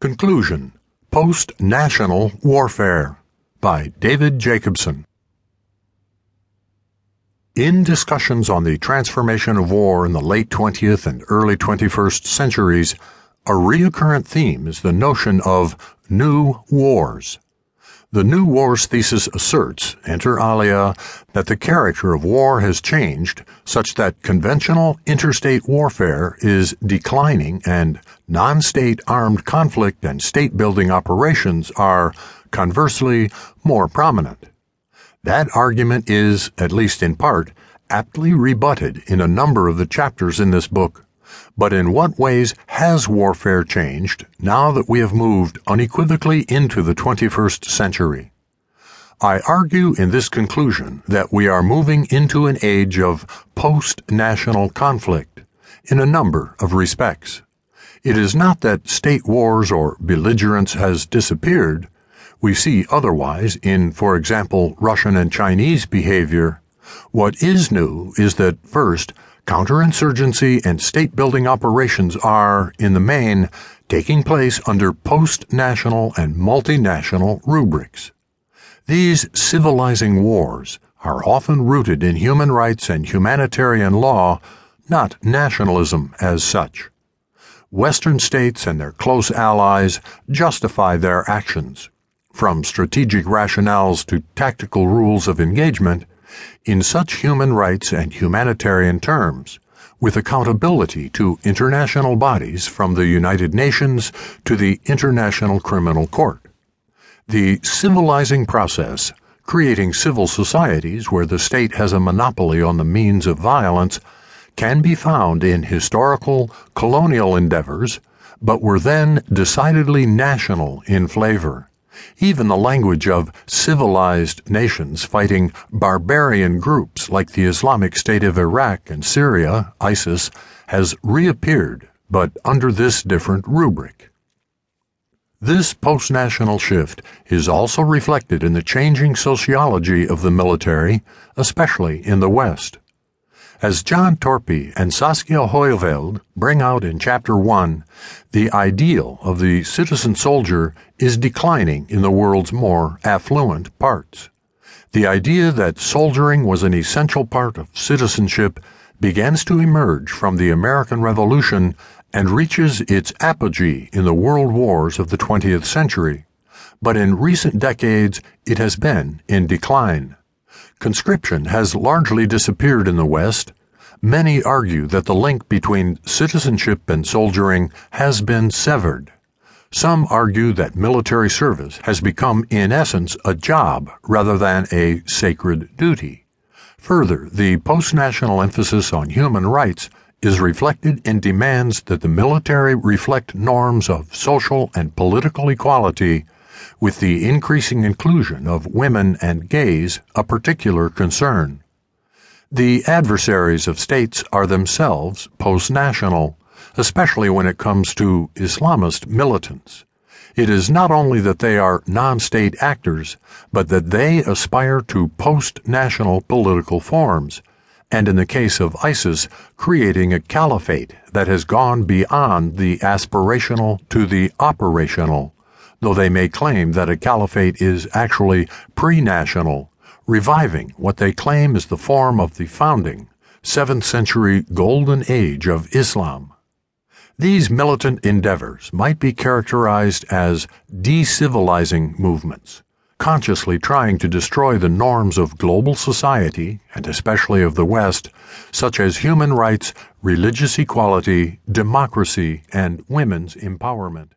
Conclusion Post National Warfare by David Jacobson. In discussions on the transformation of war in the late 20th and early 21st centuries, a recurrent theme is the notion of new wars. The New Wars thesis asserts, inter alia, that the character of war has changed such that conventional interstate warfare is declining and non state armed conflict and state building operations are, conversely, more prominent. That argument is, at least in part, aptly rebutted in a number of the chapters in this book. But in what ways has warfare changed now that we have moved unequivocally into the 21st century? I argue in this conclusion that we are moving into an age of post national conflict in a number of respects. It is not that state wars or belligerence has disappeared. We see otherwise in, for example, Russian and Chinese behavior. What is new is that, first, counterinsurgency and state building operations are, in the main, taking place under post national and multinational rubrics. These civilizing wars are often rooted in human rights and humanitarian law, not nationalism as such. Western states and their close allies justify their actions, from strategic rationales to tactical rules of engagement in such human rights and humanitarian terms, with accountability to international bodies from the United Nations to the International Criminal Court. The civilizing process, creating civil societies where the state has a monopoly on the means of violence, can be found in historical colonial endeavors, but were then decidedly national in flavor. Even the language of civilized nations fighting barbarian groups like the Islamic State of Iraq and Syria, ISIS, has reappeared, but under this different rubric. This post national shift is also reflected in the changing sociology of the military, especially in the West. As John Torpey and Saskia Hooiveld bring out in Chapter 1, the ideal of the citizen soldier is declining in the world's more affluent parts. The idea that soldiering was an essential part of citizenship begins to emerge from the American Revolution and reaches its apogee in the world wars of the 20th century. But in recent decades, it has been in decline. Conscription has largely disappeared in the West. Many argue that the link between citizenship and soldiering has been severed. Some argue that military service has become, in essence, a job rather than a sacred duty. Further, the post national emphasis on human rights is reflected in demands that the military reflect norms of social and political equality with the increasing inclusion of women and gays a particular concern. The adversaries of states are themselves post national, especially when it comes to Islamist militants. It is not only that they are non state actors, but that they aspire to post national political forms, and in the case of ISIS, creating a caliphate that has gone beyond the aspirational to the operational though they may claim that a caliphate is actually pre national, reviving what they claim is the form of the founding 7th century golden age of Islam. These militant endeavors might be characterized as decivilizing movements, consciously trying to destroy the norms of global society, and especially of the West, such as human rights, religious equality, democracy, and women's empowerment.